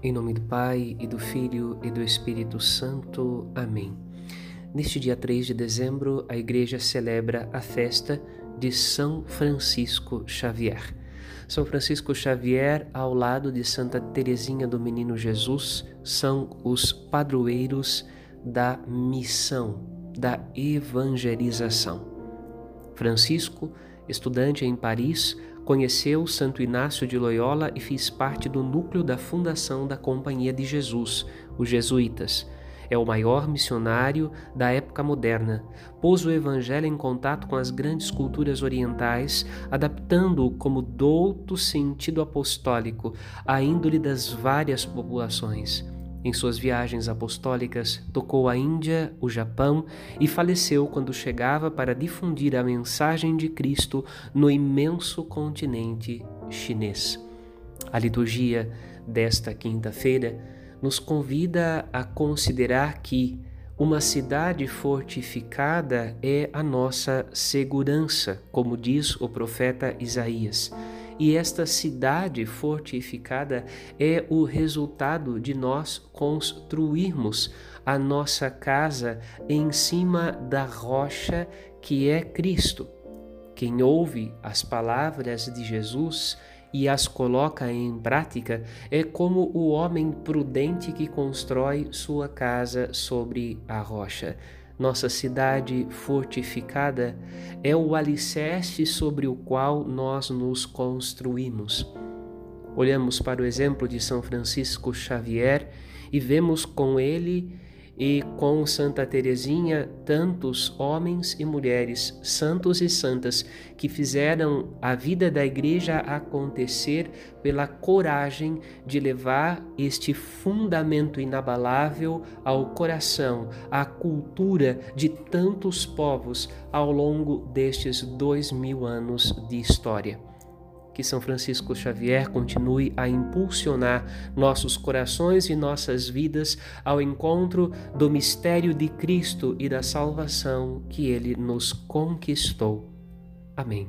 Em nome do Pai, e do Filho, e do Espírito Santo. Amém. Neste dia 3 de dezembro, a Igreja celebra a festa de São Francisco Xavier. São Francisco Xavier, ao lado de Santa Teresinha do Menino Jesus, são os padroeiros da missão, da evangelização. Francisco, estudante em Paris, conheceu Santo Inácio de Loyola e fez parte do núcleo da fundação da Companhia de Jesus, os Jesuítas. É o maior missionário da época moderna. Pôs o Evangelho em contato com as grandes culturas orientais, adaptando-o como douto sentido apostólico à índole das várias populações. Em suas viagens apostólicas, tocou a Índia, o Japão e faleceu quando chegava para difundir a mensagem de Cristo no imenso continente chinês. A liturgia desta quinta-feira nos convida a considerar que uma cidade fortificada é a nossa segurança, como diz o profeta Isaías. E esta cidade fortificada é o resultado de nós construirmos a nossa casa em cima da rocha que é Cristo. Quem ouve as palavras de Jesus e as coloca em prática é como o homem prudente que constrói sua casa sobre a rocha. Nossa cidade fortificada é o alicerce sobre o qual nós nos construímos. Olhamos para o exemplo de São Francisco Xavier e vemos com ele e com Santa Teresinha tantos homens e mulheres, santos e santas, que fizeram a vida da igreja acontecer pela coragem de levar este fundamento inabalável ao coração, à cultura de tantos povos ao longo destes dois mil anos de história que São Francisco Xavier continue a impulsionar nossos corações e nossas vidas ao encontro do mistério de Cristo e da salvação que ele nos conquistou. Amém.